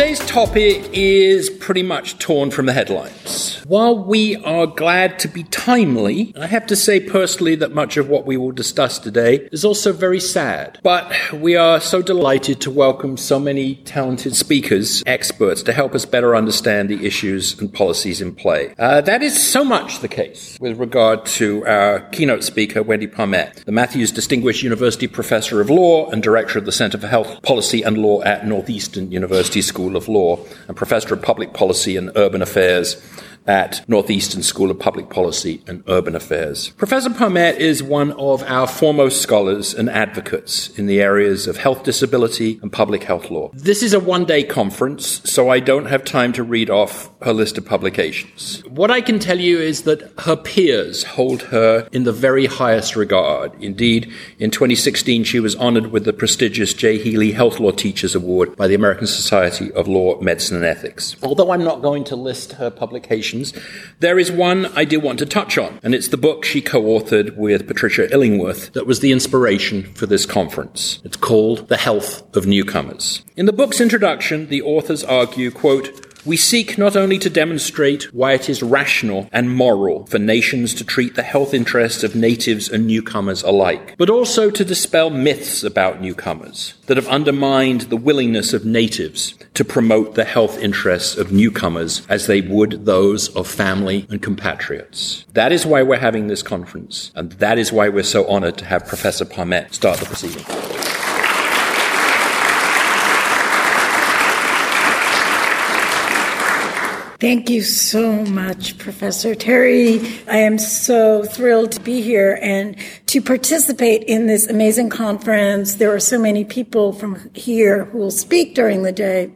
Today's topic is pretty much torn from the headlines. While we are glad to be timely, I have to say personally that much of what we will discuss today is also very sad. But we are so delighted to welcome so many talented speakers, experts, to help us better understand the issues and policies in play. Uh, that is so much the case with regard to our keynote speaker, Wendy Parmet, the Matthews Distinguished University Professor of Law and Director of the Center for Health Policy and Law at Northeastern University School School of Law and Professor of Public Policy and Urban Affairs at Northeastern School of Public Policy and Urban Affairs. Professor Parmet is one of our foremost scholars and advocates in the areas of health disability and public health law. This is a one day conference, so I don't have time to read off her list of publications. What I can tell you is that her peers hold her in the very highest regard. Indeed, in 2016, she was honored with the prestigious Jay Healey Health Law Teachers Award by the American Society of Law, Medicine, and Ethics. Although I'm not going to list her publications, there is one I do want to touch on, and it's the book she co authored with Patricia Illingworth that was the inspiration for this conference. It's called The Health of Newcomers. In the book's introduction, the authors argue, quote, we seek not only to demonstrate why it is rational and moral for nations to treat the health interests of natives and newcomers alike, but also to dispel myths about newcomers that have undermined the willingness of natives to promote the health interests of newcomers as they would those of family and compatriots. That is why we're having this conference, and that is why we're so honored to have Professor Parmet start the proceeding. Thank you so much, Professor Terry. I am so thrilled to be here and to participate in this amazing conference. There are so many people from here who will speak during the day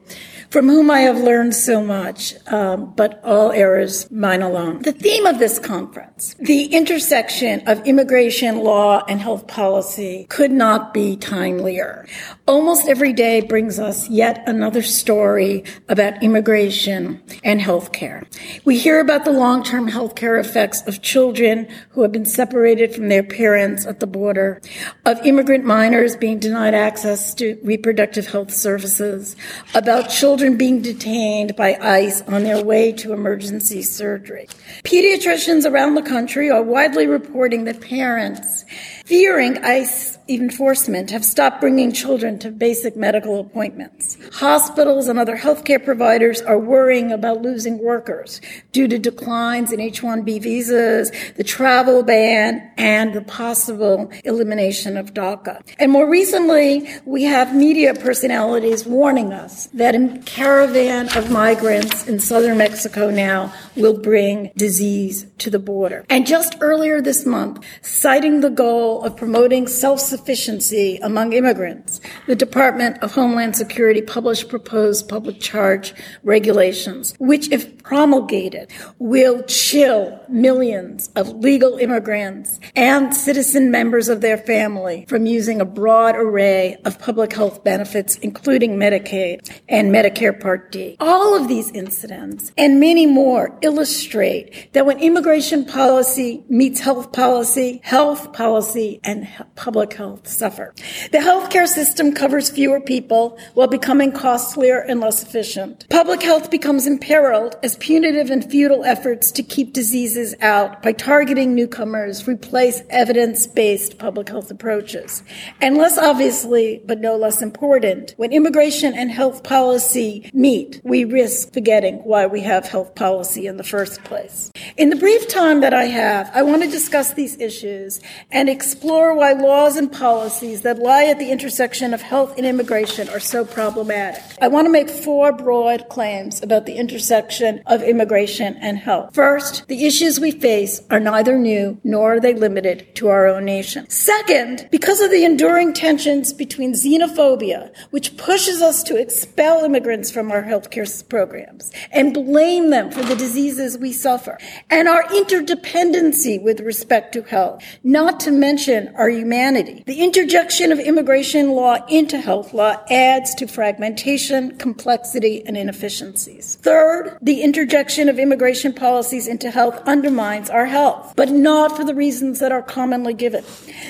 from whom I have learned so much, um, but all errors mine alone. The theme of this conference, the intersection of immigration law and health policy, could not be timelier. Almost every day brings us yet another story about immigration and healthcare. We hear about the long-term healthcare effects of children who have been separated from their parents at the border, of immigrant minors being denied access to reproductive health services, about children children being detained by ICE on their way to emergency surgery. Pediatricians around the country are widely reporting that parents fearing ICE enforcement have stopped bringing children to basic medical appointments. Hospitals and other healthcare providers are worrying about losing workers due to declines in H-1B visas, the travel ban, and the possible elimination of DACA. And more recently, we have media personalities warning us that a caravan of migrants in southern Mexico now will bring disease to the border. And just earlier this month, citing the goal of promoting self-sufficiency among immigrants, the Department of Homeland Security published proposed public charge regulations, which if promulgated will chill millions of legal immigrants and citizen members of their family from using a broad array of public health benefits, including Medicaid and Medicare Part D. All of these incidents and many more illustrate that when immigration policy meets health policy, health policy and public health suffer. The healthcare system covers fewer people while becoming costlier and less efficient. Public health becomes imperiled as punitive and futile efforts to keep diseases out by targeting newcomers replace evidence-based public health approaches. And less obviously, but no less important, when immigration and health policy meet, we risk forgetting why we have health policy in the first place. In the brief time that I have, I want to discuss these issues and explore why laws and policies that lie at the intersection of health and immigration are so problematic. I want to make four broad claims about the intersection of immigration and health. First, the issues we face are neither new nor are they limited to our own nation. Second, because of the enduring tensions between xenophobia, which pushes us to expel immigrants from our healthcare programs and blame them for the diseases we suffer, and our interdependency with respect to health, not to mention our humanity. The interjection of immigration law into health law adds to fragmentation complexity, and inefficiencies. Third, the interjection of immigration policies into health undermines our health, but not for the reasons that are commonly given.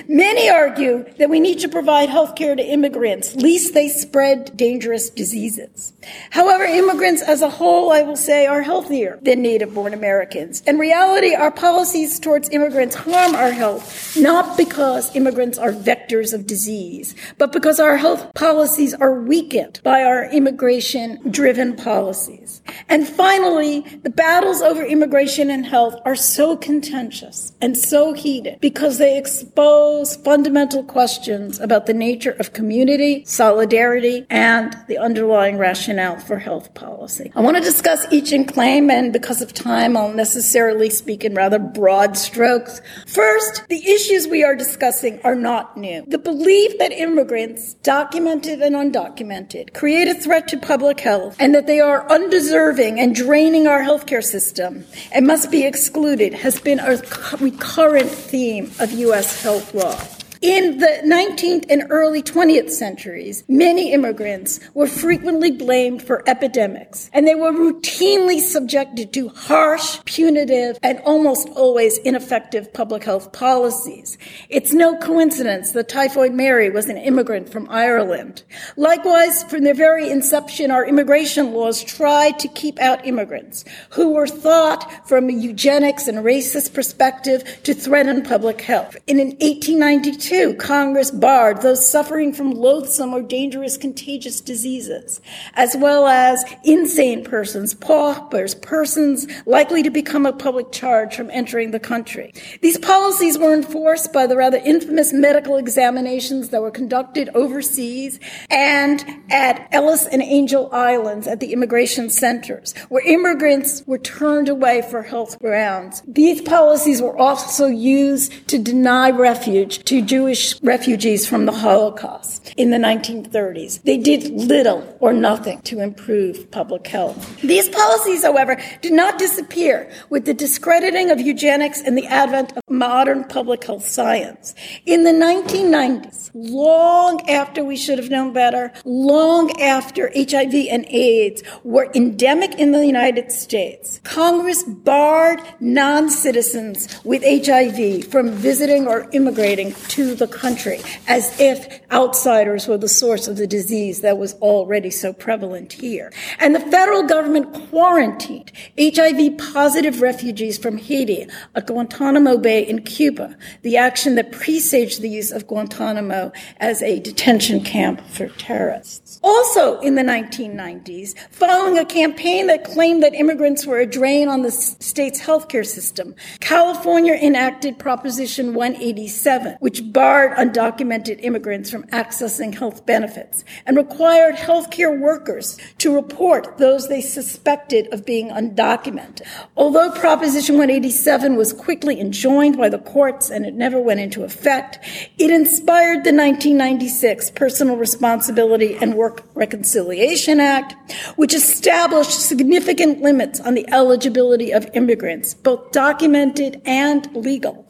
Many argue that we need to provide health care to immigrants, lest they spread dangerous diseases. However, immigrants as a whole, I will say, are healthier than native born Americans. In reality, our policies towards immigrants harm our health, not because immigrants are vectors of disease, but because our health policies are weakened by our immigration driven policies. And finally, the battles over immigration and health are so contentious and so heated because they expose fundamental questions about the nature of community, solidarity, and the underlying rationale for health policy. I want to discuss each in claim, and because of time, I'll necessarily speak in rather broad strokes. First, the issues we are discussing are not new. The belief that immigrants, documented and undocumented, create a threat to public health and that they are undeserving and draining our healthcare system and must be excluded has been a recurrent theme of U.S. health law. In the 19th and early 20th centuries, many immigrants were frequently blamed for epidemics, and they were routinely subjected to harsh, punitive, and almost always ineffective public health policies. It's no coincidence that Typhoid Mary was an immigrant from Ireland. Likewise, from their very inception, our immigration laws tried to keep out immigrants who were thought from a eugenics and racist perspective to threaten public health. In 1892, Congress barred those suffering from loathsome or dangerous contagious diseases, as well as insane persons, paupers, persons likely to become a public charge from entering the country. These policies were enforced by the rather infamous medical examinations that were conducted overseas and at Ellis and Angel Islands at the immigration centers, where immigrants were turned away for health grounds. These policies were also used to deny refuge to Jewish Jewish refugees from the Holocaust in the 1930s. They did little or nothing to improve public health. These policies, however, did not disappear with the discrediting of eugenics and the advent of modern public health science. In the 1990s, long after we should have known better, long after HIV and AIDS were endemic in the United States, Congress barred non citizens with HIV from visiting or immigrating to the country as if outsiders were the source of the disease that was already so prevalent here. And the federal government quarantined HIV positive refugees from Haiti at Guantanamo Bay in Cuba, the action that presaged the use of Guantanamo as a detention camp for terrorists. Also in the 1990s, following a campaign that claimed that immigrants were a drain on the state's healthcare system, California enacted Proposition 187, which barred undocumented immigrants from accessing health benefits and required healthcare workers to report those they suspected of being undocumented. Although Proposition 187 was quickly enjoined by the courts and it never went into effect, it inspired the 1996 Personal Responsibility and Work Reconciliation Act, which established significant limits on the eligibility of immigrants, both documented and legal,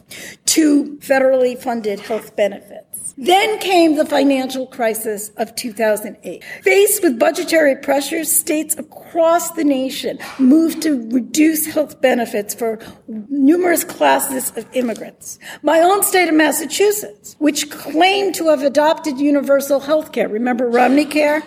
to federally funded health benefits. Then came the financial crisis of 2008. Faced with budgetary pressures, states across the nation moved to reduce health benefits for numerous classes of immigrants. My own state of Massachusetts, which claimed to have adopted universal health care, remember Romney Care,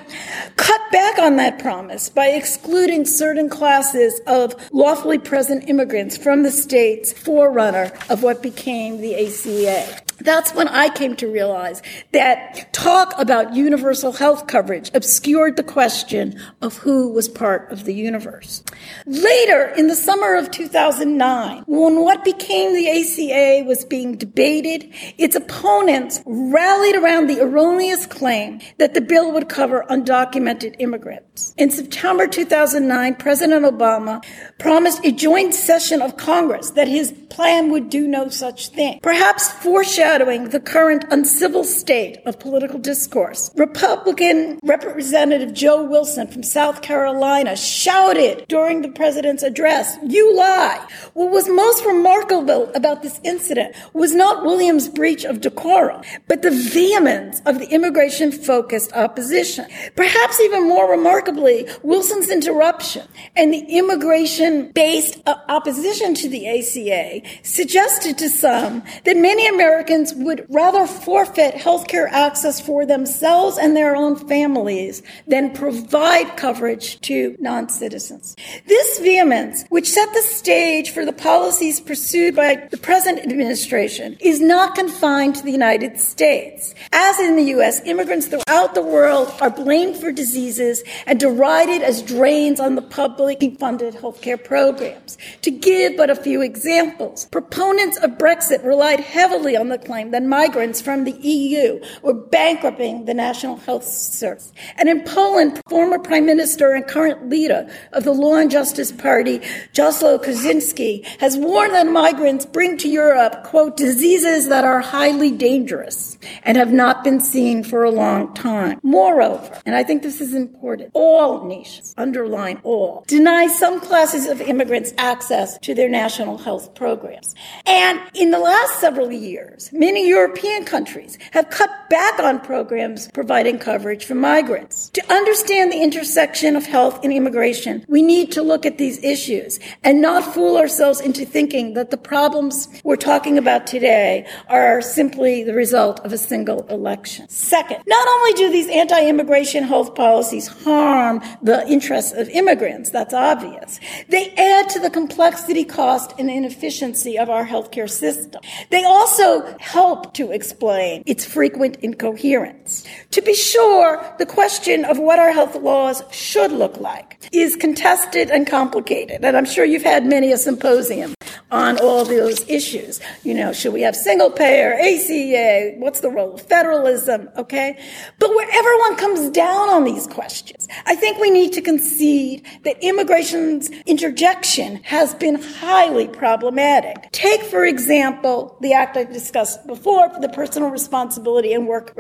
cut back on that promise by excluding certain classes of lawfully present immigrants from the state's forerunner of what became the ACA. That's when I came to realize that talk about universal health coverage obscured the question of who was part of the universe. Later, in the summer of 2009, when what became the ACA was being debated, its opponents rallied around the erroneous claim that the bill would cover undocumented immigrants. In September 2009, President Obama promised a joint session of Congress that his plan would do no such thing. perhaps foreshadowing the current uncivil state of political discourse. Republican Representative Joe Wilson from South Carolina shouted during the president's address, You lie. What was most remarkable about this incident was not Williams' breach of decorum, but the vehemence of the immigration focused opposition. Perhaps even more remarkably, Wilson's interruption and the immigration based opposition to the ACA suggested to some that many Americans would rather forfeit health care access for themselves and their own families than provide coverage to non citizens. This vehemence, which set the stage for the policies pursued by the present administration, is not confined to the United States. As in the U.S., immigrants throughout the world are blamed for diseases and derided as drains on the publicly funded healthcare programs. To give but a few examples, proponents of Brexit relied heavily on the claim that migrants from the EU were bankrupting the National Health Service. And in Poland, former Prime Minister and current leader of the Law and Justice Party, Jaroslaw Kaczynski, has warned that migrants bring to Europe, quote, diseases that are highly dangerous and have not been seen for a long time. Moreover, and I think this is important, all nations, underline all, deny some classes of immigrants access to their national health programs. And in the last several years, many European countries have cut back on programs providing coverage for migrants. To understand the intersection of health and immigration, we need to look at these issues and not fool ourselves into thinking that the problems we're talking about today are simply the result of a single election. Second, not only do these anti-immigration health policies harm the interests of immigrants, that's obvious, they add to the complexity, cost, and inefficiency of our healthcare system. They also help to explain its frequent incoherence. To be sure, the question of what our health laws should look like is contested and complicated, and I'm sure you've had many a symposium on all those issues. You know, should we have single payer, ACA? What's the role of federalism? Okay. But where everyone comes down on these questions, I think we need to concede that immigration's interjection has been highly problematic. Take, for example, the act I discussed before the Personal Responsibility and Work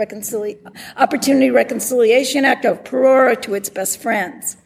Opportunity Reconciliation Act of PRWORA to its best friends.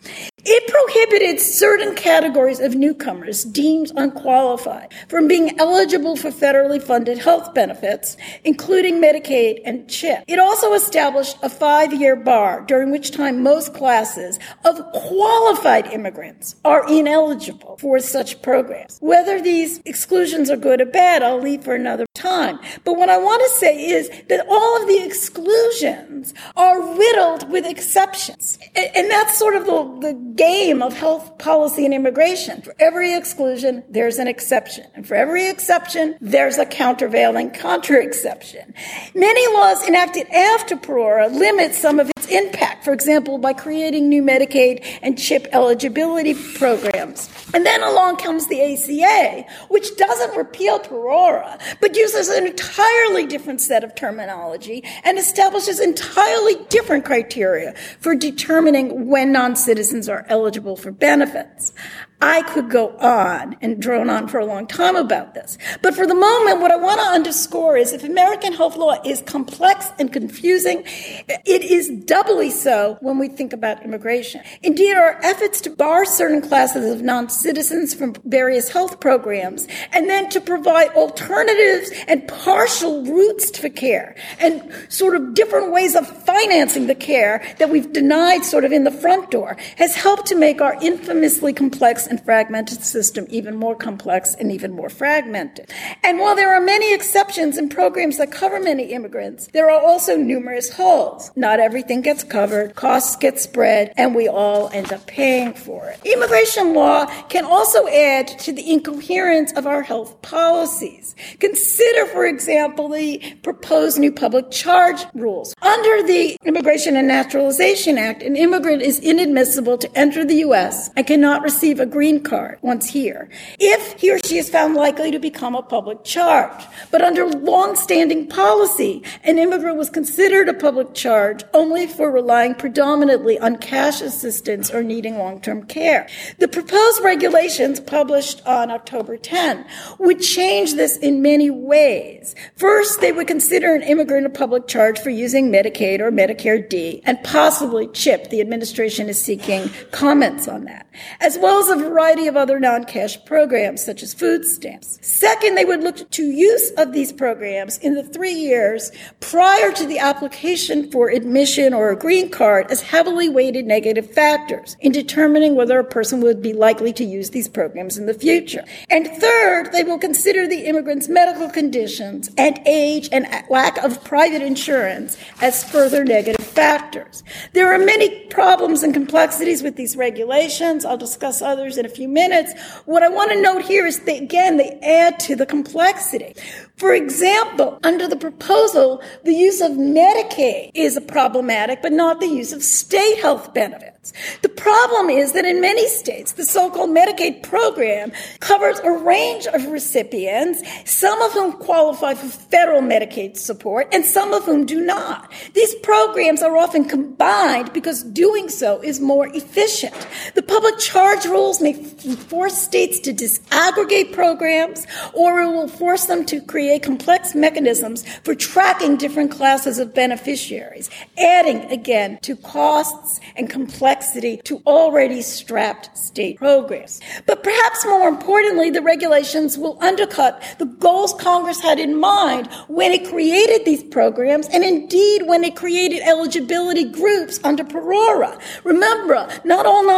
It prohibited certain categories of newcomers deemed unqualified from being eligible for federally funded health benefits, including Medicaid and CHIP. It also established a five year bar during which time most classes of qualified immigrants are ineligible for such programs. Whether these exclusions are good or bad, I'll leave for another time. But what I want to say is that all of the exclusions are riddled with exceptions. And that's sort of the, the game of health policy and immigration. For every exclusion, there's an exception. And for every exception, there's a countervailing contra exception. Many laws enacted after PRWORA limit some of its impact, for example, by creating new Medicaid and CHIP eligibility programs. And then along comes the ACA, which doesn't repeal PRWORA, but uses an entirely different set of terminology and establishes entirely different criteria for determining when non citizens are eligible for benefits. I could go on and drone on for a long time about this. But for the moment, what I want to underscore is if American health law is complex and confusing, it is doubly so when we think about immigration. Indeed, our efforts to bar certain classes of non-citizens from various health programs and then to provide alternatives and partial routes to care and sort of different ways of financing the care that we've denied sort of in the front door has helped to make our infamously complex and fragmented system even more complex and even more fragmented. And while there are many exceptions in programs that cover many immigrants, there are also numerous holes. Not everything gets covered, costs get spread, and we all end up paying for it. Immigration law can also add to the incoherence of our health policies. Consider, for example, the proposed new public charge rules. Under the Immigration and Naturalization Act, an immigrant is inadmissible to enter the U.S. and cannot receive a green card once here if he or she is found likely to become a public charge. But under long-standing policy, an immigrant was considered a public charge only for relying predominantly on cash assistance or needing long-term care. The proposed regulations published on October 10 would change this in many ways. First, they would consider an immigrant a public charge for using Medicaid or Medicare D and possibly CHIP. The administration is seeking comments on that, as well as a variety of other non-cash programs such as food stamps. Second, they would look to use of these programs in the three years prior to the application for admission or a green card as heavily weighted negative factors in determining whether a person would be likely to use these programs in the future. And third, they will consider the immigrant's medical conditions and age and lack of private insurance as further negative factors. There are many problems and complexities with these regulations. I'll discuss others in a few minutes. What I want to note here is that, again, they add to the complexity. For example, under the proposal, the use of Medicaid is problematic, but not the use of state health benefits. The problem is that in many states, the so-called Medicaid program covers a range of recipients, some of whom qualify for federal Medicaid support and some of whom do not. These programs are often combined because doing so is more efficient. The public charge rules may force states to disaggregate programs or it will force them to create complex mechanisms for tracking different classes of beneficiaries, adding again to costs and complexity to already strapped state programs. But perhaps more importantly, the regulations will undercut the goals Congress had in mind when it created these programs and indeed when it created eligibility groups under PRWORA. Remember, not all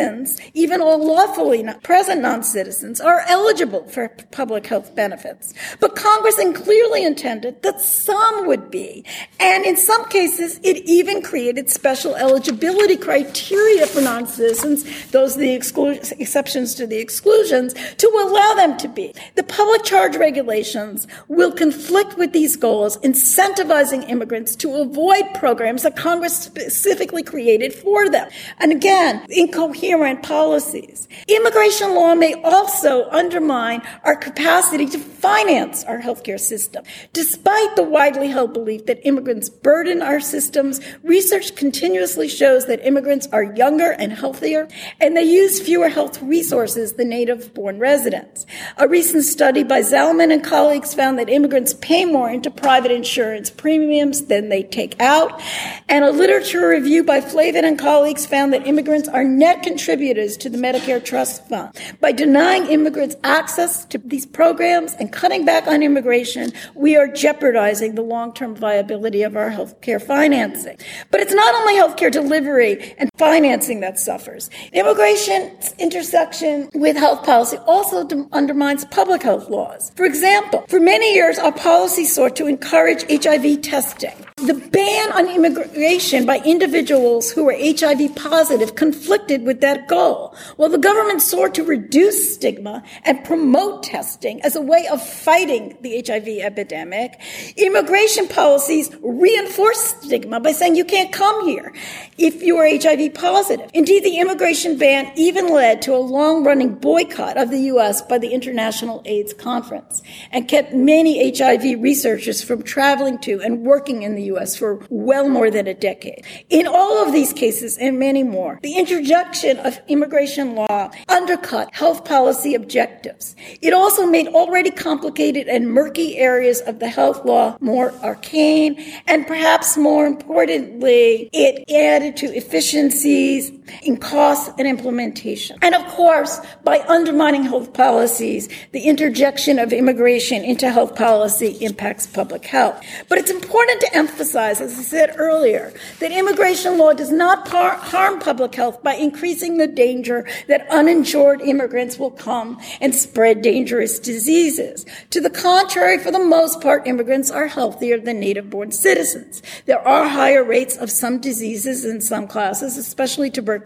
non-citizens, even all lawfully present non-citizens, are eligible for public health benefits. But Congress clearly intended that some would be. And in some cases, it even created special eligibility criteria for non-citizens, those are the exclu- exceptions to the exclusions, to allow them to be. The public charge regulations will conflict with these goals, incentivizing immigrants to avoid programs that Congress specifically created for them. And again, incoherent policies. Immigration law may also undermine our capacity to finance our healthcare system. Despite the widely held belief that immigrants burden our systems, research continuously shows that immigrants are younger and healthier, and they use fewer health resources than native born residents. A recent study by Zallman and colleagues found that immigrants pay more into private insurance premiums than they take out, and a literature review by Flavin and colleagues found that immigrants are net contributors to the Medicare Trust Fund. By denying immigrants access to these programs and cutting back on immigration, we are jeopardizing the long-term viability of our healthcare financing. But it's not only healthcare delivery and financing that suffers. Immigration's intersection with health policy also undermines public health laws. For example, for many years, our policy sought to encourage HIV testing. The ban on immigration by individuals who were HIV positive conflicted with that goal. While the government sought to reduce stigma and promote testing as a way of fighting the HIV epidemic, immigration policies reinforced stigma by saying you can't come here if you are HIV positive. Indeed, the immigration ban even led to a long running boycott of the U.S. by the International AIDS Conference and kept many HIV researchers from traveling to and working in the U.S. for well more than a decade. In all of these cases and many more, the introduction of immigration law undercut health policy objectives. It also made already complicated and murky areas of the health law more arcane, and perhaps more importantly, it added to efficiencies in costs and implementation. And of course, by undermining health policies, the interjection of immigration into health policy impacts public health. But it's important to emphasize, as I said earlier, that immigration law does not par- harm public health by increasing the danger that uninsured immigrants will come and spread dangerous diseases. To the contrary, for the most part, immigrants are healthier than native born citizens. There are higher rates of some diseases in some classes, especially tuberculosis,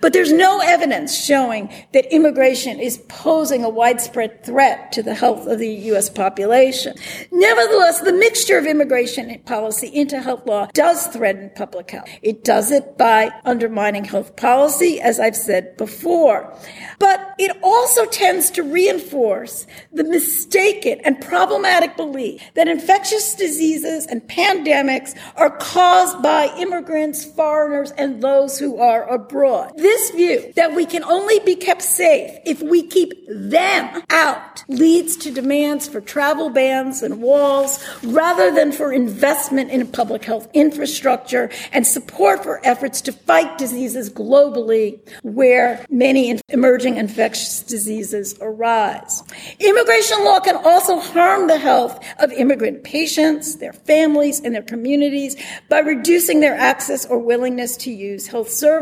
but there's no evidence showing that immigration is posing a widespread threat to the health of the U.S. population. Nevertheless, the mixture of immigration policy policy into health law does threaten public health. It does it by undermining health policy, as I've said before. But it also tends to reinforce the mistaken and problematic belief that infectious diseases and pandemics are caused by immigrants, foreigners, and those who are abroad. This view that we can only be kept safe if we keep them out leads to demands for travel bans and walls rather than for investment in public health infrastructure and support for efforts to fight diseases globally where many emerging infectious diseases arise. Immigration law can also harm the health of immigrant patients, their families, and their communities by reducing their access or willingness to use health services.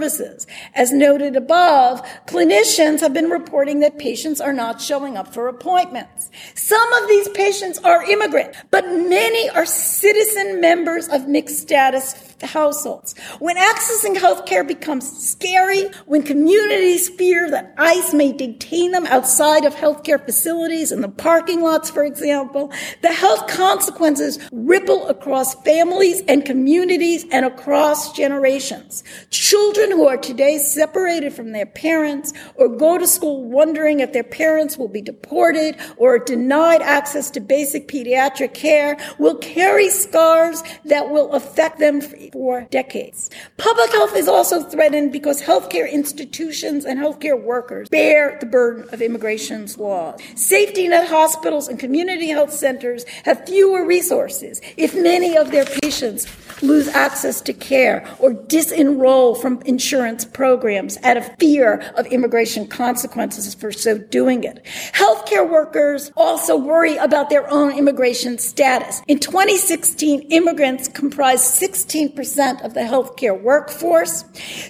As noted above, clinicians have been reporting that patients are not showing up for appointments. Some of these patients are immigrant, but many are citizen members of mixed status households. When accessing health care becomes scary, when communities fear that ICE may detain them outside of healthcare facilities in the parking lots, for example, the health consequences ripple across families and communities and across generations. Children who are today separated from their parents or go to school wondering if their parents will be deported or denied access to basic pediatric care will carry scars that will affect them for decades. Public health is also threatened because healthcare institutions and healthcare workers bear the burden of immigration's laws. Safety net hospitals and community health centers have fewer resources if many of their patients lose access to care or disenroll from insurance programs out of fear of immigration consequences for so doing it. Healthcare workers also worry about their own immigration status. In 2016, immigrants comprised 16% of the healthcare workforce.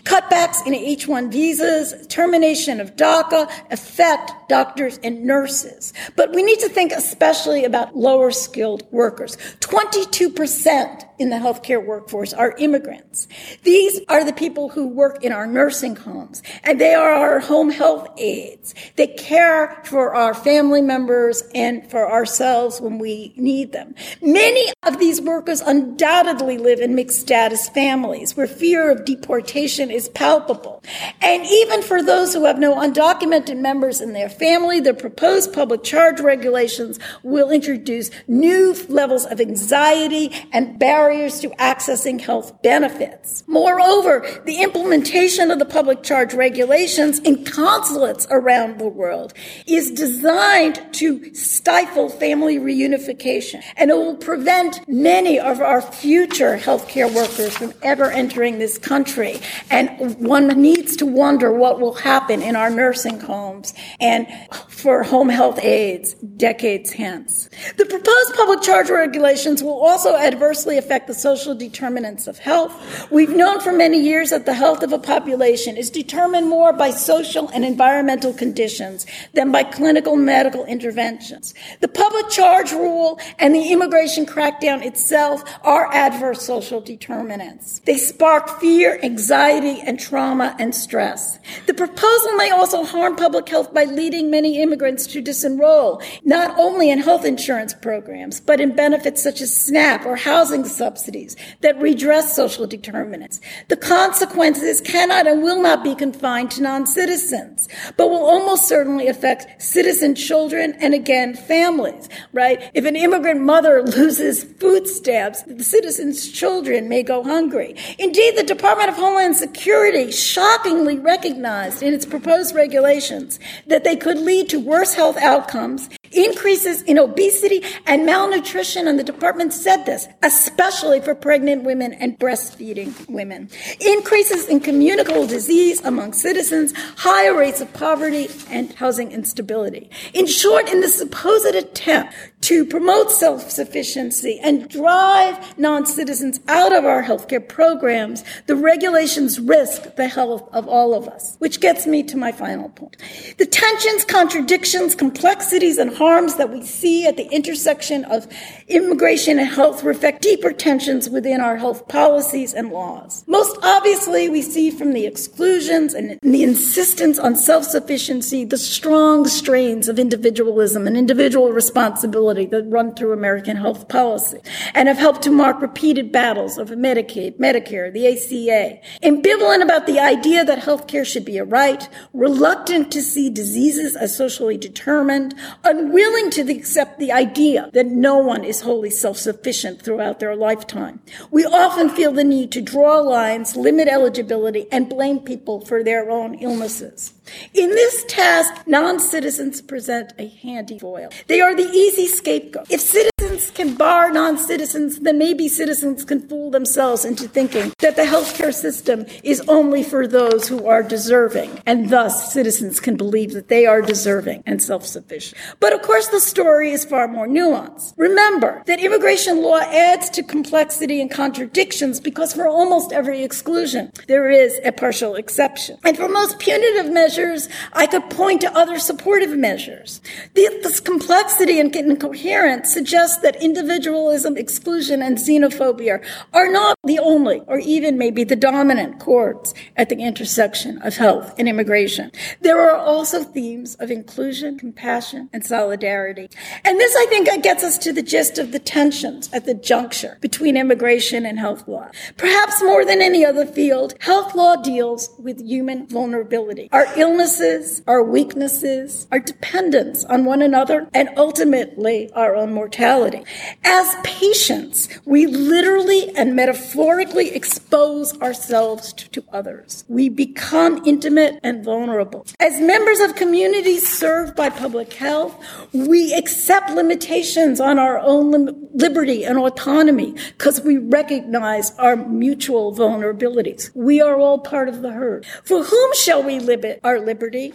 Cutbacks in H-1 visas, termination of DACA affect doctors and nurses. But we need to think especially about lower skilled workers. 22% in the healthcare workforce are immigrants. These are the people who work in our nursing homes, and they are our home health aides. They care for our family members and for ourselves when we need them. Many of these workers undoubtedly live in mixed status families where fear of deportation is palpable. And even for those who have no undocumented members in their family, the proposed public charge regulations will introduce new levels of anxiety and barriers barriers to accessing health benefits. Moreover, the implementation of the public charge regulations in consulates around the world is designed to stifle family reunification, and it will prevent many of our future healthcare workers from ever entering this country. And one needs to wonder what will happen in our nursing homes and for home health aides decades hence. The proposed public charge regulations will also adversely affect affect the social determinants of health. We've known for many years that the health of a population is determined more by social and environmental conditions than by clinical medical interventions. The public charge rule and the immigration crackdown itself are adverse social determinants. They spark fear, anxiety, and trauma and stress. The proposal may also harm public health by leading many immigrants to disenroll, not only in health insurance programs, but in benefits such as SNAP or housing subsidies subsidies that redress social determinants. The consequences cannot and will not be confined to non-citizens, but will almost certainly affect citizen children and again families, right? If an immigrant mother loses food stamps, the citizen's children may go hungry. Indeed, the Department of Homeland Security shockingly recognized in its proposed regulations that they could lead to worse health outcomes, increases in obesity and malnutrition, and the department said this, especially for pregnant women and breastfeeding women. Increases in communicable disease among citizens, higher rates of poverty, and housing instability. In short, in the supposed attempt to promote self-sufficiency and drive non-citizens out of our healthcare programs, the regulations risk the health of all of us. Which gets me to my final point. The tensions, contradictions, complexities, and harms that we see at the intersection of immigration and health reflect deeper tensions within our health policies and laws. Most obviously, we see from the exclusions and the insistence on self-sufficiency the strong strains of individualism and individual responsibility that run through American health policy and have helped to mark repeated battles over Medicaid, Medicare, the ACA. Ambivalent about the idea that healthcare should be a right, reluctant to see diseases as socially determined, unwilling to accept the idea that no one is wholly self-sufficient throughout their lifetime. We often feel the need to draw lines, limit eligibility, and blame people for their own illnesses. In this task, non-citizens present a handy foil. They are the easy scapegoat. If citizens can bar non-citizens, then maybe citizens can fool themselves into thinking that the healthcare system is only for those who are deserving, and thus citizens can believe that they are deserving and self-sufficient. But of course, the story is far more nuanced. Remember that immigration law adds to complexity and contradictions because for almost every exclusion, there is a partial exception. And for most punitive measures, measures, I could point to other supportive measures. This complexity and incoherence suggests that individualism, exclusion, and xenophobia are not the only, or even maybe the dominant chords at the intersection of health and immigration. There are also themes of inclusion, compassion, and solidarity. And this, I think, gets us to the gist of the tensions at the juncture between immigration and health law. Perhaps more than any other field, health law deals with human vulnerability. Our illnesses, our weaknesses, our dependence on one another, and ultimately our own mortality. As patients, we literally and metaphorically expose ourselves to others. We become intimate and vulnerable. As members of communities served by public health, we accept limitations on our own lim- liberty and autonomy because we recognize our mutual vulnerabilities. We are all part of the herd. For whom shall we limit our liberty?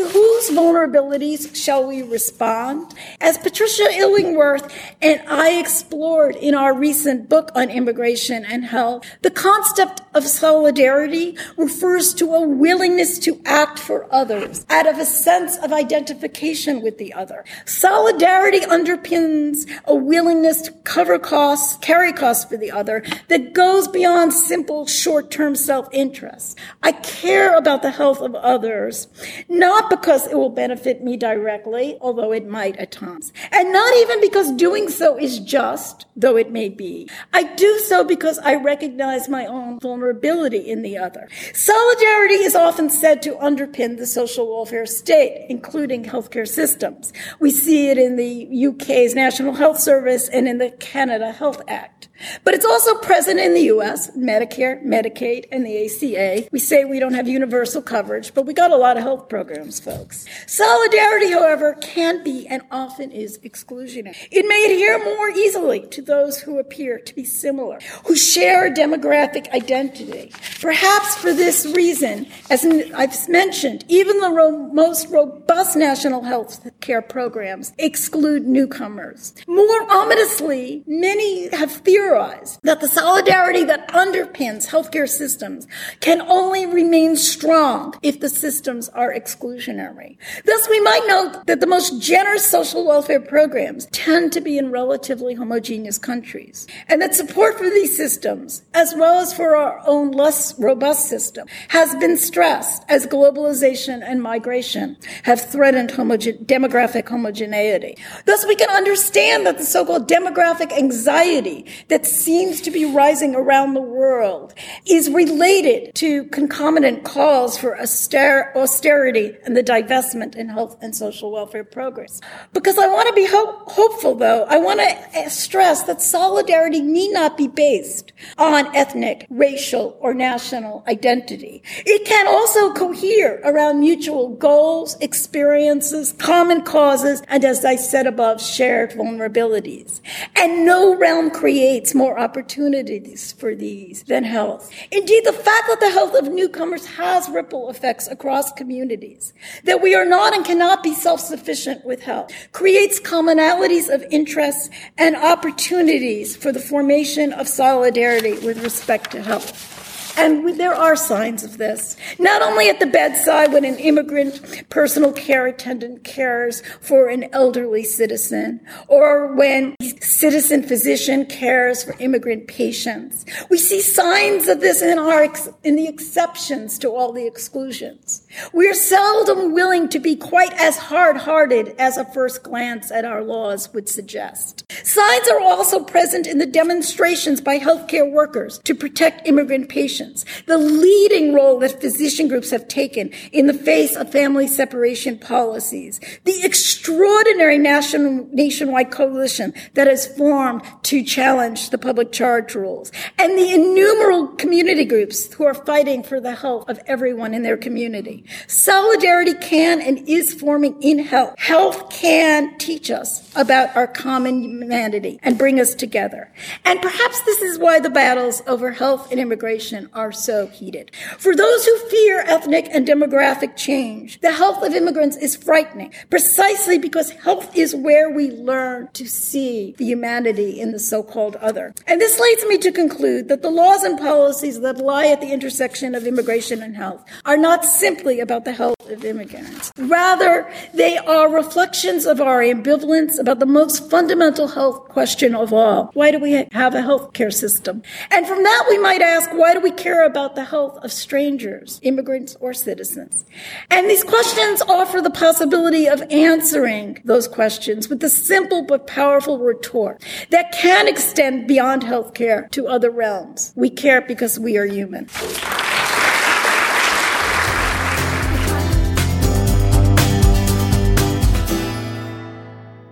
To whose vulnerabilities shall we respond? As Patricia Illingworth and I explored in our recent book on immigration and health, the concept of solidarity refers to a willingness to act for others out of a sense of identification with the other. Solidarity underpins a willingness to cover costs, carry costs for the other that goes beyond simple short-term self-interest. I care about the health of others, not because it will benefit me directly, although it might at times, and not even because doing so is just, though it may be. I do so because I recognize my own vulnerability in the other. Solidarity is often said to underpin the social welfare state, including healthcare systems. We see it in the UK's National Health Service and in the Canada Health Act. But it's also present in the US, Medicare, Medicaid, and the ACA. We say we don't have universal coverage, but we got a lot of health programs, folks. Solidarity, however, can be and often is exclusionary. It may adhere more easily to those who appear to be similar, who share a demographic identity. Perhaps for this reason, as I've mentioned, even the ro- most robust national health care programs exclude newcomers. More ominously, many have theorized that the solidarity that underpins healthcare systems can only remain strong if the systems are exclusionary. Thus, we might note that the most generous social welfare programs tend to be in relatively homogeneous countries, and that support for these systems, as well as for our own less robust system, has been stressed as globalization and migration have threatened demographic homogeneity. Thus, we can understand that the so-called demographic anxiety that seems to be rising around the world is related to concomitant calls for austerity and the divestment in health and social welfare programs. Because I want to be ho- hopeful, though, I want to eh, stress that solidarity need not be based on ethnic, racial, or national identity. It can also cohere around mutual goals, experiences, common causes, and as I said above, shared vulnerabilities. And no realm creates more opportunities for these than health. Indeed, the fact that the health of newcomers has ripple effects across communities, that we are not and cannot be self-sufficient with health, creates commonalities of interests and opportunities for the formation of solidarity with respect to health. And there are signs of this. Not only at the bedside when an immigrant personal care attendant cares for an elderly citizen, or when citizen physician cares for immigrant patients. We see signs of this in our in the exceptions to all the exclusions. We are seldom willing to be quite as hard-hearted as a first glance at our laws would suggest. Signs are also present in the demonstrations by healthcare workers to protect immigrant patients, the leading role that physician groups have taken in the face of family separation policies, the extraordinary national, nationwide coalition that has formed to challenge the public charge rules, and the innumerable community groups who are fighting for the health of everyone in their community. Solidarity can and is forming in health. Health can teach us about our common humanity and bring us together. And perhaps this is why the battles over health and immigration are so heated. For those who fear ethnic and demographic change, the health of immigrants is frightening precisely because health is where we learn to see the humanity in the so-called other. And this leads me to conclude that the laws and policies that lie at the intersection of immigration and health are not simply about the health of immigrants. Rather, they are reflections of our ambivalence about the most fundamental health question of all. Why do we have a health care system? And from that, we might ask, why do we care about the health of strangers, immigrants or citizens? And these questions offer the possibility of answering those questions with a simple but powerful retort that can extend beyond healthcare to other realms. We care because we are human.